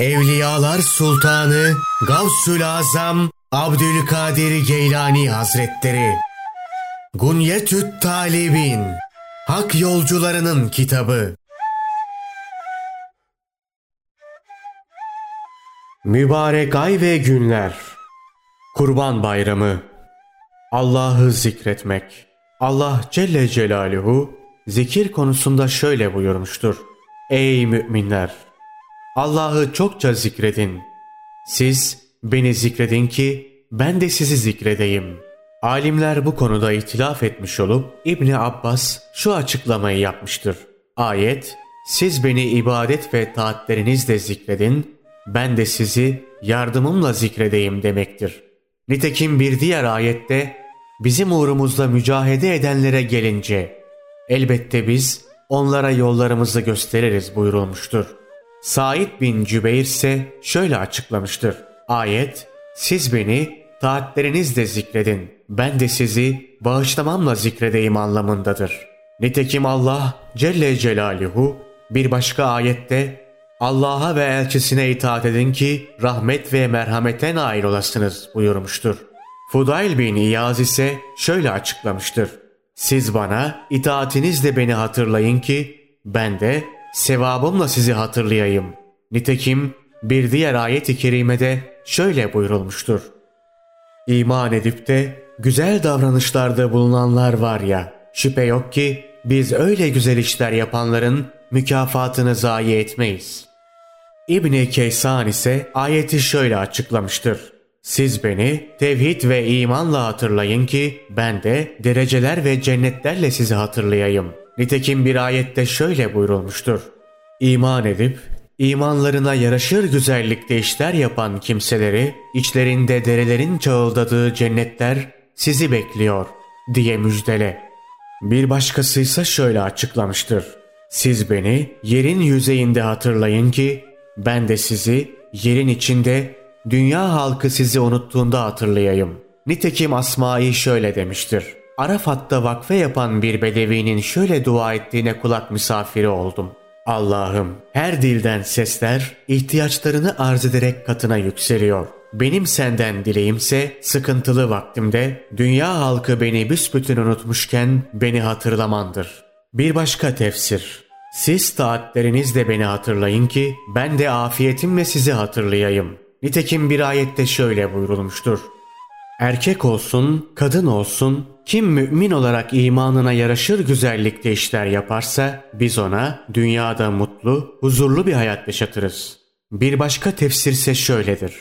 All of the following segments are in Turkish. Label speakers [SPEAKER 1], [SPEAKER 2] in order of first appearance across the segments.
[SPEAKER 1] Evliyalar Sultanı Gavsül Azam Abdülkadir Geylani Hazretleri. Gunyetüt Talibin Hak Yolcularının Kitabı. Mübarek ay ve günler. Kurban Bayramı. Allah'ı zikretmek. Allah Celle Celaluhu zikir konusunda şöyle buyurmuştur. Ey müminler! Allah'ı çokça zikredin. Siz beni zikredin ki ben de sizi zikredeyim. Alimler bu konuda itilaf etmiş olup İbni Abbas şu açıklamayı yapmıştır. Ayet, siz beni ibadet ve taatlerinizle zikredin, ben de sizi yardımımla zikredeyim demektir. Nitekim bir diğer ayette bizim uğrumuzda mücahede edenlere gelince elbette biz onlara yollarımızı gösteririz buyurulmuştur. Said bin Cübeyr ise şöyle açıklamıştır. Ayet, siz beni taatlerinizle zikredin, ben de sizi bağışlamamla zikredeyim anlamındadır. Nitekim Allah Celle Celaluhu bir başka ayette Allah'a ve elçisine itaat edin ki rahmet ve merhamete nail olasınız buyurmuştur. Fudayl bin İyaz ise şöyle açıklamıştır. Siz bana itaatinizle beni hatırlayın ki ben de sevabımla sizi hatırlayayım. Nitekim bir diğer ayet-i kerimede şöyle buyurulmuştur. İman edip de güzel davranışlarda bulunanlar var ya, şüphe yok ki biz öyle güzel işler yapanların mükafatını zayi etmeyiz. İbni Keysan ise ayeti şöyle açıklamıştır. Siz beni tevhid ve imanla hatırlayın ki ben de dereceler ve cennetlerle sizi hatırlayayım. Nitekim bir ayette şöyle buyurulmuştur. İman edip imanlarına yaraşır güzellikte işler yapan kimseleri içlerinde derelerin çağıldadığı cennetler sizi bekliyor diye müjdele. Bir başkası ise şöyle açıklamıştır. Siz beni yerin yüzeyinde hatırlayın ki ben de sizi yerin içinde dünya halkı sizi unuttuğunda hatırlayayım. Nitekim Asma'i şöyle demiştir. Arafat'ta vakfe yapan bir bedevinin şöyle dua ettiğine kulak misafiri oldum. Allah'ım her dilden sesler ihtiyaçlarını arz ederek katına yükseliyor. Benim senden dileğimse sıkıntılı vaktimde dünya halkı beni büsbütün unutmuşken beni hatırlamandır. Bir başka tefsir. Siz taatlerinizle beni hatırlayın ki ben de afiyetimle sizi hatırlayayım. Nitekim bir ayette şöyle buyurulmuştur. Erkek olsun, kadın olsun, kim mümin olarak imanına yaraşır güzellikte işler yaparsa biz ona dünyada mutlu, huzurlu bir hayat yaşatırız. Bir başka tefsirse şöyledir.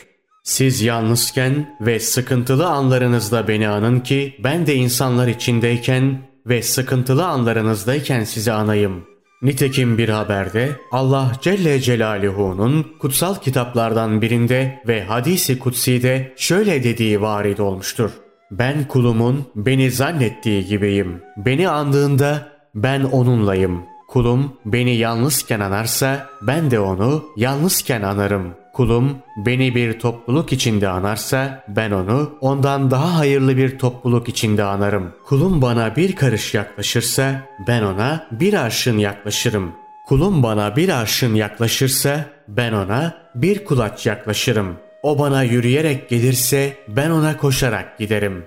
[SPEAKER 1] Siz yalnızken ve sıkıntılı anlarınızda beni anın ki ben de insanlar içindeyken ve sıkıntılı anlarınızdayken sizi anayım. Nitekim bir haberde Allah Celle Celaluhu'nun kutsal kitaplardan birinde ve hadisi kutsi'de şöyle dediği varid olmuştur. Ben kulumun beni zannettiği gibiyim. Beni andığında ben onunlayım. Kulum beni yalnızken anarsa ben de onu yalnızken anarım. Kulum beni bir topluluk içinde anarsa ben onu ondan daha hayırlı bir topluluk içinde anarım. Kulum bana bir karış yaklaşırsa ben ona bir arşın yaklaşırım. Kulum bana bir arşın yaklaşırsa ben ona bir kulaç yaklaşırım. O bana yürüyerek gelirse ben ona koşarak giderim.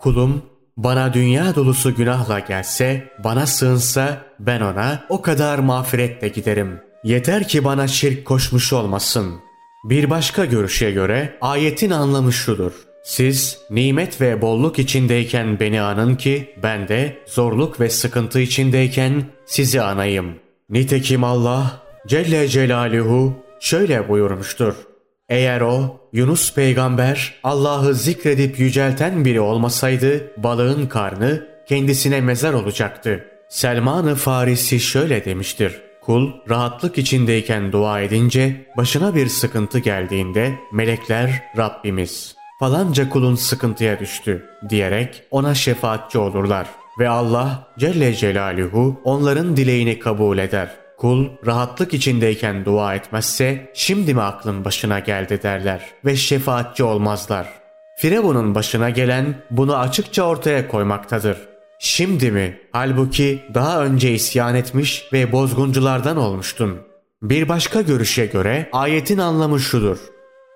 [SPEAKER 1] Kulum bana dünya dolusu günahla gelse, bana sığınsa ben ona o kadar mağfiretle giderim. Yeter ki bana şirk koşmuş olmasın.'' Bir başka görüşe göre ayetin anlamı şudur. Siz nimet ve bolluk içindeyken beni anın ki ben de zorluk ve sıkıntı içindeyken sizi anayım. Nitekim Allah Celle Celaluhu şöyle buyurmuştur. Eğer o Yunus peygamber Allah'ı zikredip yücelten biri olmasaydı balığın karnı kendisine mezar olacaktı. Selman-ı Farisi şöyle demiştir. Kul rahatlık içindeyken dua edince başına bir sıkıntı geldiğinde melekler Rabbimiz falanca kulun sıkıntıya düştü diyerek ona şefaatçi olurlar. Ve Allah Celle Celaluhu onların dileğini kabul eder. Kul rahatlık içindeyken dua etmezse şimdi mi aklın başına geldi derler ve şefaatçi olmazlar. Firavun'un başına gelen bunu açıkça ortaya koymaktadır. Şimdi mi? Halbuki daha önce isyan etmiş ve bozgunculardan olmuştun. Bir başka görüşe göre ayetin anlamı şudur.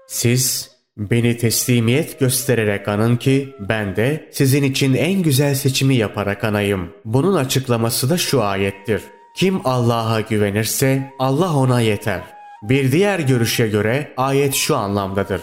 [SPEAKER 1] Siz beni teslimiyet göstererek anın ki ben de sizin için en güzel seçimi yaparak anayım. Bunun açıklaması da şu ayettir. Kim Allah'a güvenirse Allah ona yeter. Bir diğer görüşe göre ayet şu anlamdadır.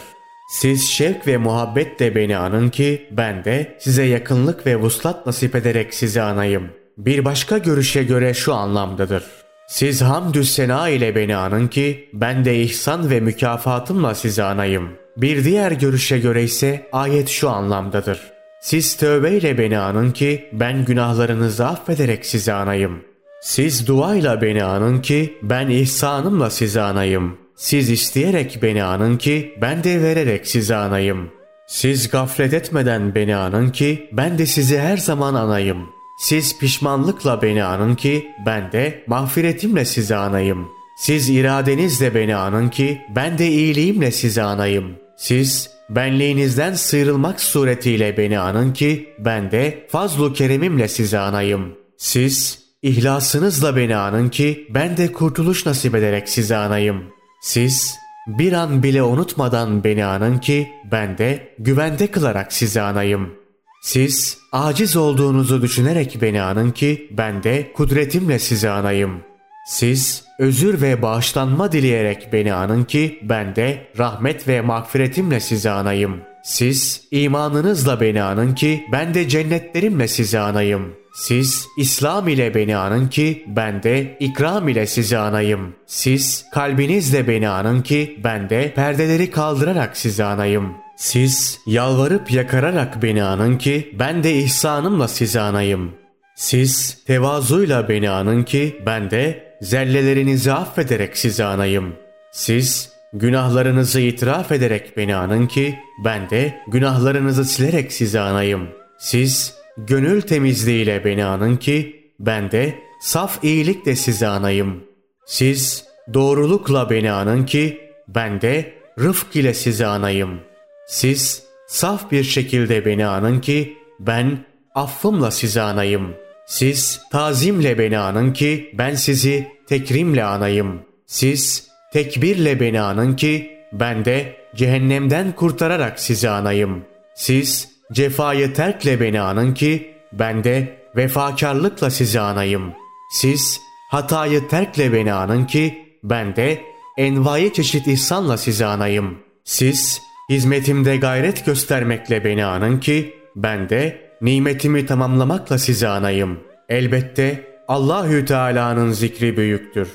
[SPEAKER 1] Siz şevk ve muhabbetle beni anın ki ben de size yakınlık ve vuslat nasip ederek sizi anayım. Bir başka görüşe göre şu anlamdadır. Siz hamdü sena ile beni anın ki ben de ihsan ve mükafatımla sizi anayım. Bir diğer görüşe göre ise ayet şu anlamdadır. Siz tövbe ile beni anın ki ben günahlarınızı affederek sizi anayım. Siz duayla beni anın ki ben ihsanımla sizi anayım. Siz isteyerek beni anın ki ben de vererek sizi anayım. Siz gaflet etmeden beni anın ki ben de sizi her zaman anayım. Siz pişmanlıkla beni anın ki ben de mağfiretimle sizi anayım. Siz iradenizle beni anın ki ben de iyiliğimle sizi anayım. Siz benliğinizden sıyrılmak suretiyle beni anın ki ben de fazlu keremimle sizi anayım. Siz ihlasınızla beni anın ki ben de kurtuluş nasip ederek sizi anayım. Siz bir an bile unutmadan beni anın ki ben de güvende kılarak sizi anayım. Siz aciz olduğunuzu düşünerek beni anın ki ben de kudretimle sizi anayım. Siz özür ve bağışlanma dileyerek beni anın ki ben de rahmet ve mağfiretimle sizi anayım. Siz imanınızla beni anın ki ben de cennetlerimle sizi anayım. Siz İslam ile beni anın ki ben de ikram ile sizi anayım. Siz kalbinizle beni anın ki ben de perdeleri kaldırarak sizi anayım. Siz yalvarıp yakararak beni anın ki ben de ihsanımla sizi anayım. Siz tevazuyla beni anın ki ben de zellelerinizi affederek sizi anayım. Siz günahlarınızı itiraf ederek beni anın ki ben de günahlarınızı silerek sizi anayım. Siz gönül temizliğiyle beni anın ki ben de saf iyilikle sizi anayım. Siz doğrulukla beni anın ki ben de rıfk ile sizi anayım. Siz saf bir şekilde beni anın ki ben affımla sizi anayım. Siz tazimle beni anın ki ben sizi tekrimle anayım. Siz tekbirle beni anın ki ben de cehennemden kurtararak sizi anayım. Siz cefayı terkle beni anın ki ben de vefakarlıkla sizi anayım. Siz hatayı terkle beni anın ki ben de envai çeşit ihsanla sizi anayım. Siz hizmetimde gayret göstermekle beni anın ki ben de nimetimi tamamlamakla sizi anayım. Elbette Allahü Teala'nın zikri büyüktür.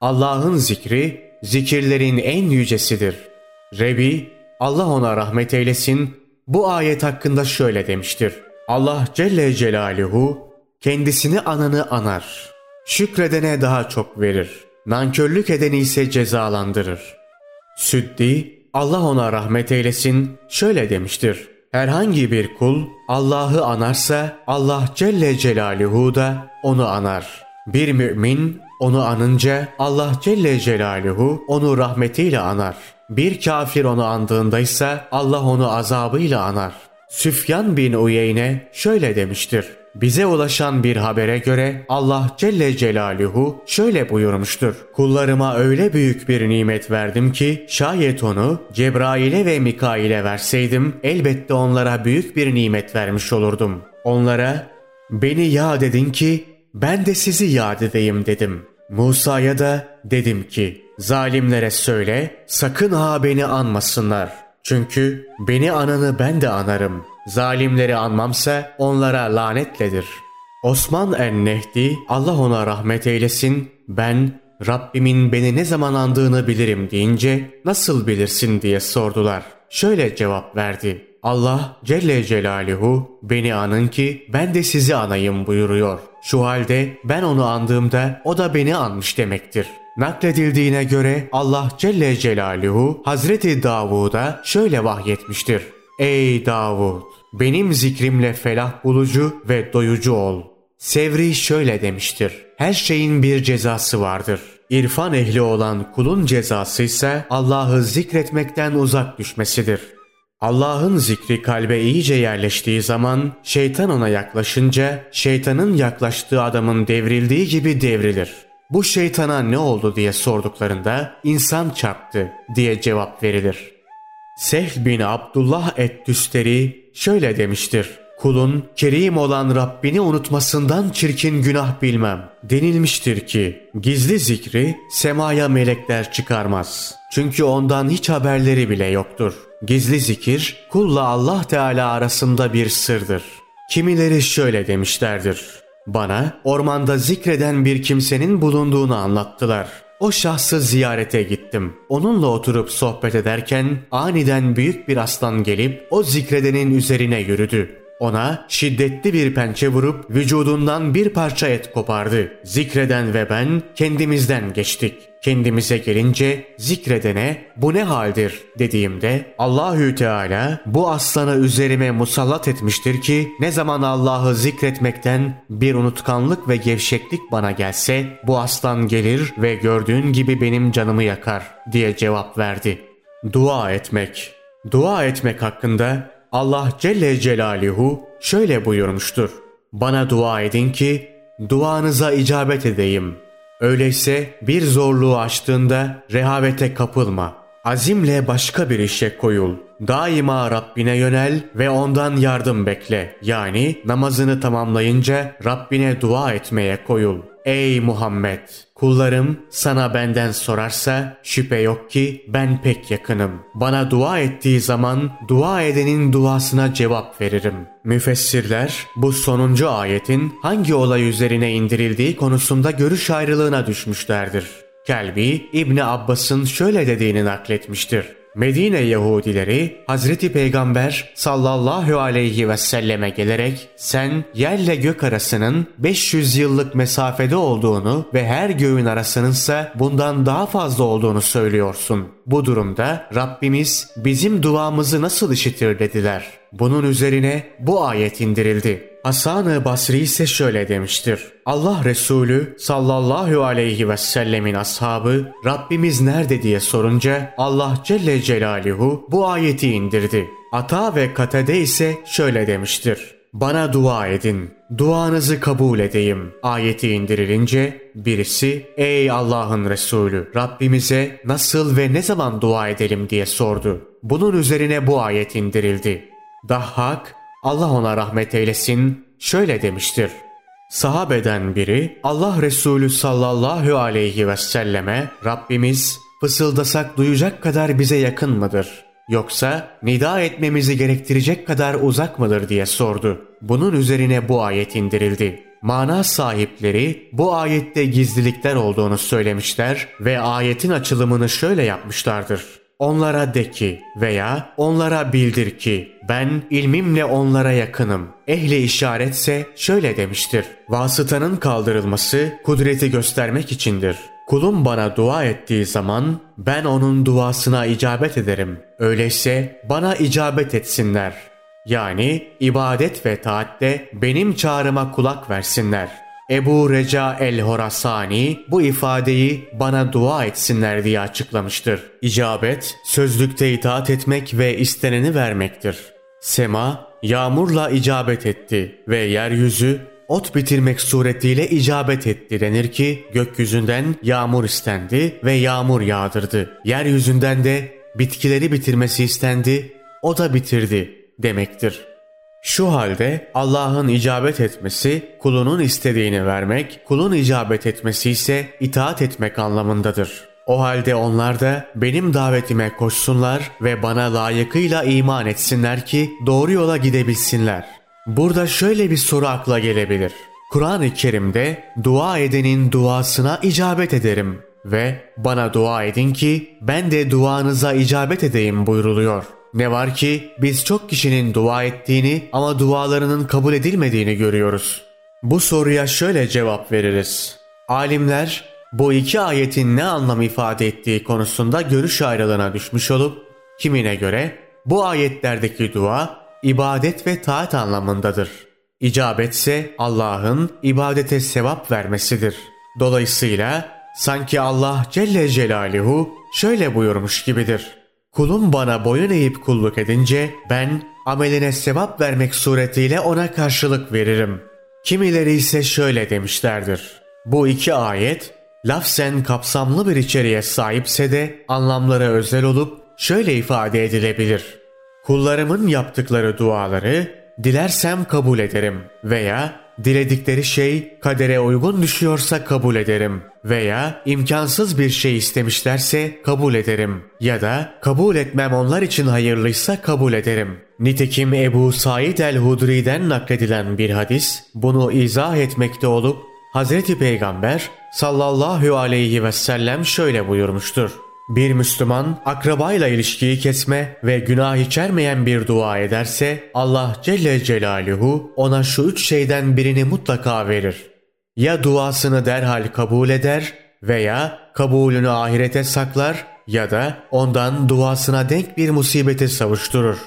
[SPEAKER 1] Allah'ın zikri zikirlerin en yücesidir. Rebi Allah ona rahmet eylesin bu ayet hakkında şöyle demiştir. Allah Celle Celaluhu kendisini ananı anar. Şükredene daha çok verir. Nankörlük edeni ise cezalandırır. Süddi Allah ona rahmet eylesin şöyle demiştir. Herhangi bir kul Allah'ı anarsa Allah Celle Celaluhu da onu anar. Bir mümin onu anınca Allah Celle Celaluhu onu rahmetiyle anar. Bir kafir onu andığındaysa Allah onu azabıyla anar. Süfyan bin Uyeyne şöyle demiştir. Bize ulaşan bir habere göre Allah Celle Celaluhu şöyle buyurmuştur. Kullarıma öyle büyük bir nimet verdim ki şayet onu Cebrail'e ve Mikail'e verseydim elbette onlara büyük bir nimet vermiş olurdum. Onlara beni yad edin ki ben de sizi yad edeyim dedim. Musa'ya da dedim ki zalimlere söyle sakın ha beni anmasınlar. Çünkü beni ananı ben de anarım. Zalimleri anmamsa onlara lanetledir. Osman en-Nehdi Allah ona rahmet eylesin ben Rabbimin beni ne zaman andığını bilirim deyince nasıl bilirsin diye sordular. Şöyle cevap verdi. Allah Celle Celaluhu beni anın ki ben de sizi anayım buyuruyor. Şu halde ben onu andığımda o da beni anmış demektir. Nakledildiğine göre Allah Celle Celaluhu Hazreti Davud'a şöyle vahyetmiştir. Ey Davud! Benim zikrimle felah bulucu ve doyucu ol. Sevri şöyle demiştir. Her şeyin bir cezası vardır. İrfan ehli olan kulun cezası ise Allah'ı zikretmekten uzak düşmesidir. Allah'ın zikri kalbe iyice yerleştiği zaman şeytan ona yaklaşınca şeytanın yaklaştığı adamın devrildiği gibi devrilir. Bu şeytana ne oldu diye sorduklarında insan çarptı diye cevap verilir. Sehl bin Abdullah et-Tüsteri şöyle demiştir. Kulun kerim olan Rabbini unutmasından çirkin günah bilmem. Denilmiştir ki gizli zikri semaya melekler çıkarmaz. Çünkü ondan hiç haberleri bile yoktur. Gizli zikir kulla Allah Teala arasında bir sırdır. Kimileri şöyle demişlerdir. Bana ormanda zikreden bir kimsenin bulunduğunu anlattılar. O şahsı ziyarete gittim. Onunla oturup sohbet ederken aniden büyük bir aslan gelip o zikredenin üzerine yürüdü. Ona şiddetli bir pençe vurup vücudundan bir parça et kopardı. Zikreden ve ben kendimizden geçtik. Kendimize gelince zikredene bu ne haldir dediğimde Allahü Teala bu aslanı üzerime musallat etmiştir ki ne zaman Allah'ı zikretmekten bir unutkanlık ve gevşeklik bana gelse bu aslan gelir ve gördüğün gibi benim canımı yakar diye cevap verdi. Dua etmek Dua etmek hakkında Allah Celle Celaluhu şöyle buyurmuştur. Bana dua edin ki duanıza icabet edeyim. Öyleyse bir zorluğu açtığında rehavete kapılma. Azimle başka bir işe koyul. Daima Rabbine yönel ve ondan yardım bekle. Yani namazını tamamlayınca Rabbine dua etmeye koyul. Ey Muhammed! Kullarım sana benden sorarsa şüphe yok ki ben pek yakınım. Bana dua ettiği zaman dua edenin duasına cevap veririm. Müfessirler bu sonuncu ayetin hangi olay üzerine indirildiği konusunda görüş ayrılığına düşmüşlerdir. Kelbi İbni Abbas'ın şöyle dediğini nakletmiştir. Medine Yahudileri Hazreti Peygamber sallallahu aleyhi ve selleme gelerek sen yerle gök arasının 500 yıllık mesafede olduğunu ve her göğün arasınınsa bundan daha fazla olduğunu söylüyorsun. Bu durumda Rabbimiz bizim duamızı nasıl işitir dediler. Bunun üzerine bu ayet indirildi. Hasan-ı Basri ise şöyle demiştir. Allah Resulü sallallahu aleyhi ve sellemin ashabı Rabbimiz nerede diye sorunca Allah Celle Celaluhu bu ayeti indirdi. Ata ve Katede ise şöyle demiştir. Bana dua edin, duanızı kabul edeyim. Ayeti indirilince birisi ey Allah'ın Resulü Rabbimize nasıl ve ne zaman dua edelim diye sordu. Bunun üzerine bu ayet indirildi. Dahhak Allah ona rahmet eylesin şöyle demiştir. Sahabeden biri Allah Resulü sallallahu aleyhi ve selleme Rabbimiz fısıldasak duyacak kadar bize yakın mıdır? Yoksa nida etmemizi gerektirecek kadar uzak mıdır diye sordu. Bunun üzerine bu ayet indirildi. Mana sahipleri bu ayette gizlilikler olduğunu söylemişler ve ayetin açılımını şöyle yapmışlardır. Onlara de ki veya onlara bildir ki ben ilmimle onlara yakınım. Ehli işaretse şöyle demiştir. Vasıtanın kaldırılması kudreti göstermek içindir. Kulum bana dua ettiği zaman ben onun duasına icabet ederim. Öyleyse bana icabet etsinler. Yani ibadet ve taatte benim çağrıma kulak versinler. Ebu Reca el-Horasani bu ifadeyi bana dua etsinler diye açıklamıştır. İcabet, sözlükte itaat etmek ve isteneni vermektir. Sema, yağmurla icabet etti ve yeryüzü ot bitirmek suretiyle icabet etti denir ki gökyüzünden yağmur istendi ve yağmur yağdırdı. Yeryüzünden de bitkileri bitirmesi istendi, o da bitirdi demektir. Şu halde Allah'ın icabet etmesi kulunun istediğini vermek, kulun icabet etmesi ise itaat etmek anlamındadır. O halde onlar da benim davetime koşsunlar ve bana layıkıyla iman etsinler ki doğru yola gidebilsinler. Burada şöyle bir soru akla gelebilir. Kur'an-ı Kerim'de dua edenin duasına icabet ederim ve bana dua edin ki ben de duanıza icabet edeyim buyruluyor. Ne var ki biz çok kişinin dua ettiğini ama dualarının kabul edilmediğini görüyoruz. Bu soruya şöyle cevap veririz. Alimler bu iki ayetin ne anlam ifade ettiği konusunda görüş ayrılığına düşmüş olup kimine göre bu ayetlerdeki dua ibadet ve taat anlamındadır. İcabetse Allah'ın ibadete sevap vermesidir. Dolayısıyla sanki Allah Celle Celaluhu şöyle buyurmuş gibidir. Kulum bana boyun eğip kulluk edince ben ameline sevap vermek suretiyle ona karşılık veririm. Kimileri ise şöyle demişlerdir. Bu iki ayet lafzen kapsamlı bir içeriğe sahipse de anlamları özel olup şöyle ifade edilebilir. Kullarımın yaptıkları duaları dilersem kabul ederim veya diledikleri şey kadere uygun düşüyorsa kabul ederim veya imkansız bir şey istemişlerse kabul ederim ya da kabul etmem onlar için hayırlıysa kabul ederim. Nitekim Ebu Said el-Hudri'den nakledilen bir hadis bunu izah etmekte olup Hazreti Peygamber sallallahu aleyhi ve sellem şöyle buyurmuştur. Bir Müslüman akrabayla ilişkiyi kesme ve günah içermeyen bir dua ederse Allah Celle Celaluhu ona şu üç şeyden birini mutlaka verir. Ya duasını derhal kabul eder veya kabulünü ahirete saklar ya da ondan duasına denk bir musibeti savuşturur.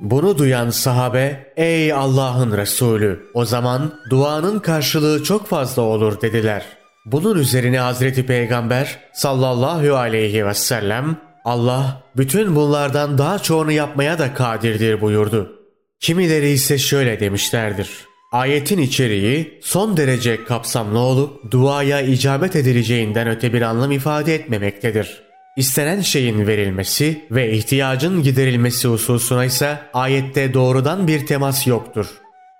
[SPEAKER 1] Bunu duyan sahabe ey Allah'ın Resulü o zaman duanın karşılığı çok fazla olur dediler. Bunun üzerine Hazreti Peygamber sallallahu aleyhi ve sellem Allah bütün bunlardan daha çoğunu yapmaya da kadirdir buyurdu. Kimileri ise şöyle demişlerdir. Ayetin içeriği son derece kapsamlı olup duaya icabet edileceğinden öte bir anlam ifade etmemektedir. İstenen şeyin verilmesi ve ihtiyacın giderilmesi hususuna ise ayette doğrudan bir temas yoktur.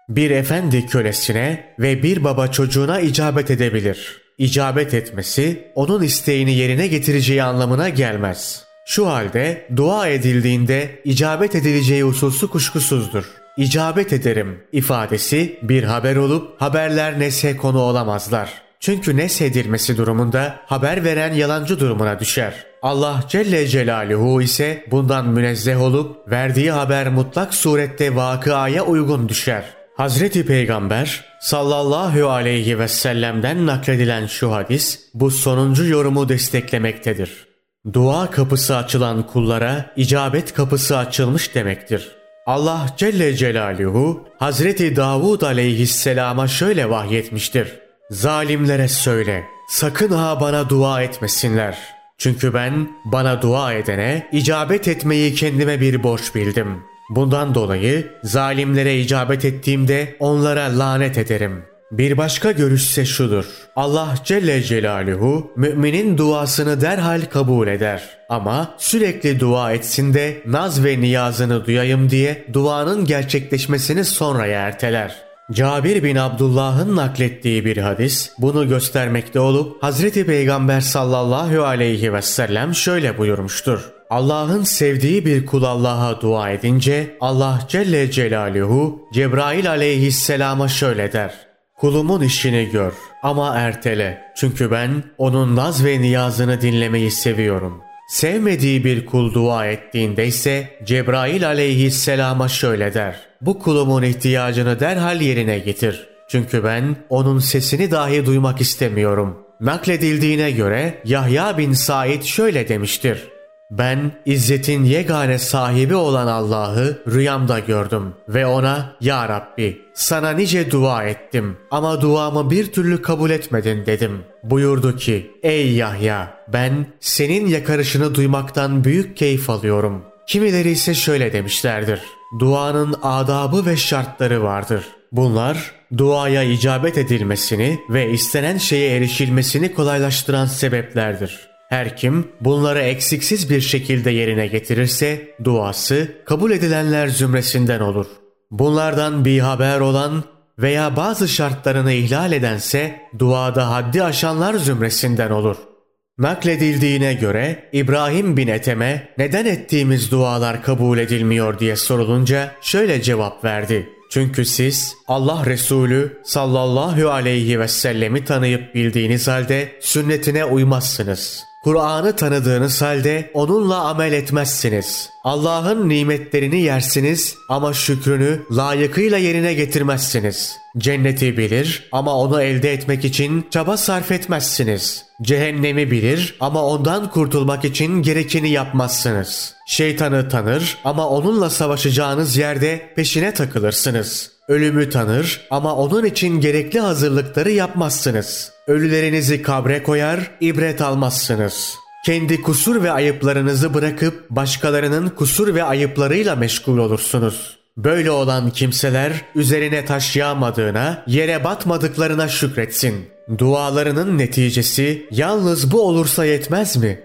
[SPEAKER 1] Bir efendi kölesine ve bir baba çocuğuna icabet edebilir. İcabet etmesi onun isteğini yerine getireceği anlamına gelmez. Şu halde dua edildiğinde icabet edileceği hususu kuşkusuzdur. İcabet ederim ifadesi bir haber olup haberler neshe konu olamazlar. Çünkü neshedilmesi durumunda haber veren yalancı durumuna düşer. Allah Celle Celaluhu ise bundan münezzeh olup verdiği haber mutlak surette vakıaya uygun düşer. Hazreti Peygamber sallallahu aleyhi ve sellem'den nakledilen şu hadis bu sonuncu yorumu desteklemektedir. Dua kapısı açılan kullara icabet kapısı açılmış demektir. Allah Celle Celaluhu Hazreti Davud aleyhisselama şöyle vahyetmiştir. Zalimlere söyle sakın ha bana dua etmesinler. Çünkü ben bana dua edene icabet etmeyi kendime bir borç bildim. Bundan dolayı zalimlere icabet ettiğimde onlara lanet ederim. Bir başka görüşse şudur. Allah Celle Celaluhu müminin duasını derhal kabul eder. Ama sürekli dua etsin de naz ve niyazını duyayım diye duanın gerçekleşmesini sonraya erteler. Cabir bin Abdullah'ın naklettiği bir hadis bunu göstermekte olup Hazreti Peygamber sallallahu aleyhi ve sellem şöyle buyurmuştur. Allah'ın sevdiği bir kul Allah'a dua edince Allah Celle Celaluhu Cebrail aleyhisselama şöyle der. Kulumun işini gör ama ertele. Çünkü ben onun naz ve niyazını dinlemeyi seviyorum. Sevmediği bir kul dua ettiğinde ise Cebrail aleyhisselama şöyle der. Bu kulumun ihtiyacını derhal yerine getir. Çünkü ben onun sesini dahi duymak istemiyorum. Nakledildiğine göre Yahya bin Said şöyle demiştir. Ben izzetin yegane sahibi olan Allah'ı rüyamda gördüm ve ona Ya Rabbi sana nice dua ettim ama duamı bir türlü kabul etmedin dedim. Buyurdu ki ey Yahya ben senin yakarışını duymaktan büyük keyif alıyorum. Kimileri ise şöyle demişlerdir. Duanın adabı ve şartları vardır. Bunlar duaya icabet edilmesini ve istenen şeye erişilmesini kolaylaştıran sebeplerdir. Her kim bunları eksiksiz bir şekilde yerine getirirse duası kabul edilenler zümresinden olur. Bunlardan bir haber olan veya bazı şartlarını ihlal edense duada haddi aşanlar zümresinden olur. Nakledildiğine göre İbrahim bin Ethem'e neden ettiğimiz dualar kabul edilmiyor diye sorulunca şöyle cevap verdi. Çünkü siz Allah Resulü sallallahu aleyhi ve sellemi tanıyıp bildiğiniz halde sünnetine uymazsınız. Kur'an'ı tanıdığınız halde onunla amel etmezsiniz. Allah'ın nimetlerini yersiniz ama şükrünü layıkıyla yerine getirmezsiniz. Cenneti bilir ama onu elde etmek için çaba sarf etmezsiniz. Cehennemi bilir ama ondan kurtulmak için gerekeni yapmazsınız. Şeytanı tanır ama onunla savaşacağınız yerde peşine takılırsınız. Ölümü tanır ama onun için gerekli hazırlıkları yapmazsınız. Ölülerinizi kabre koyar, ibret almazsınız. Kendi kusur ve ayıplarınızı bırakıp başkalarının kusur ve ayıplarıyla meşgul olursunuz. Böyle olan kimseler üzerine taş yağmadığına, yere batmadıklarına şükretsin. Dualarının neticesi yalnız bu olursa yetmez mi?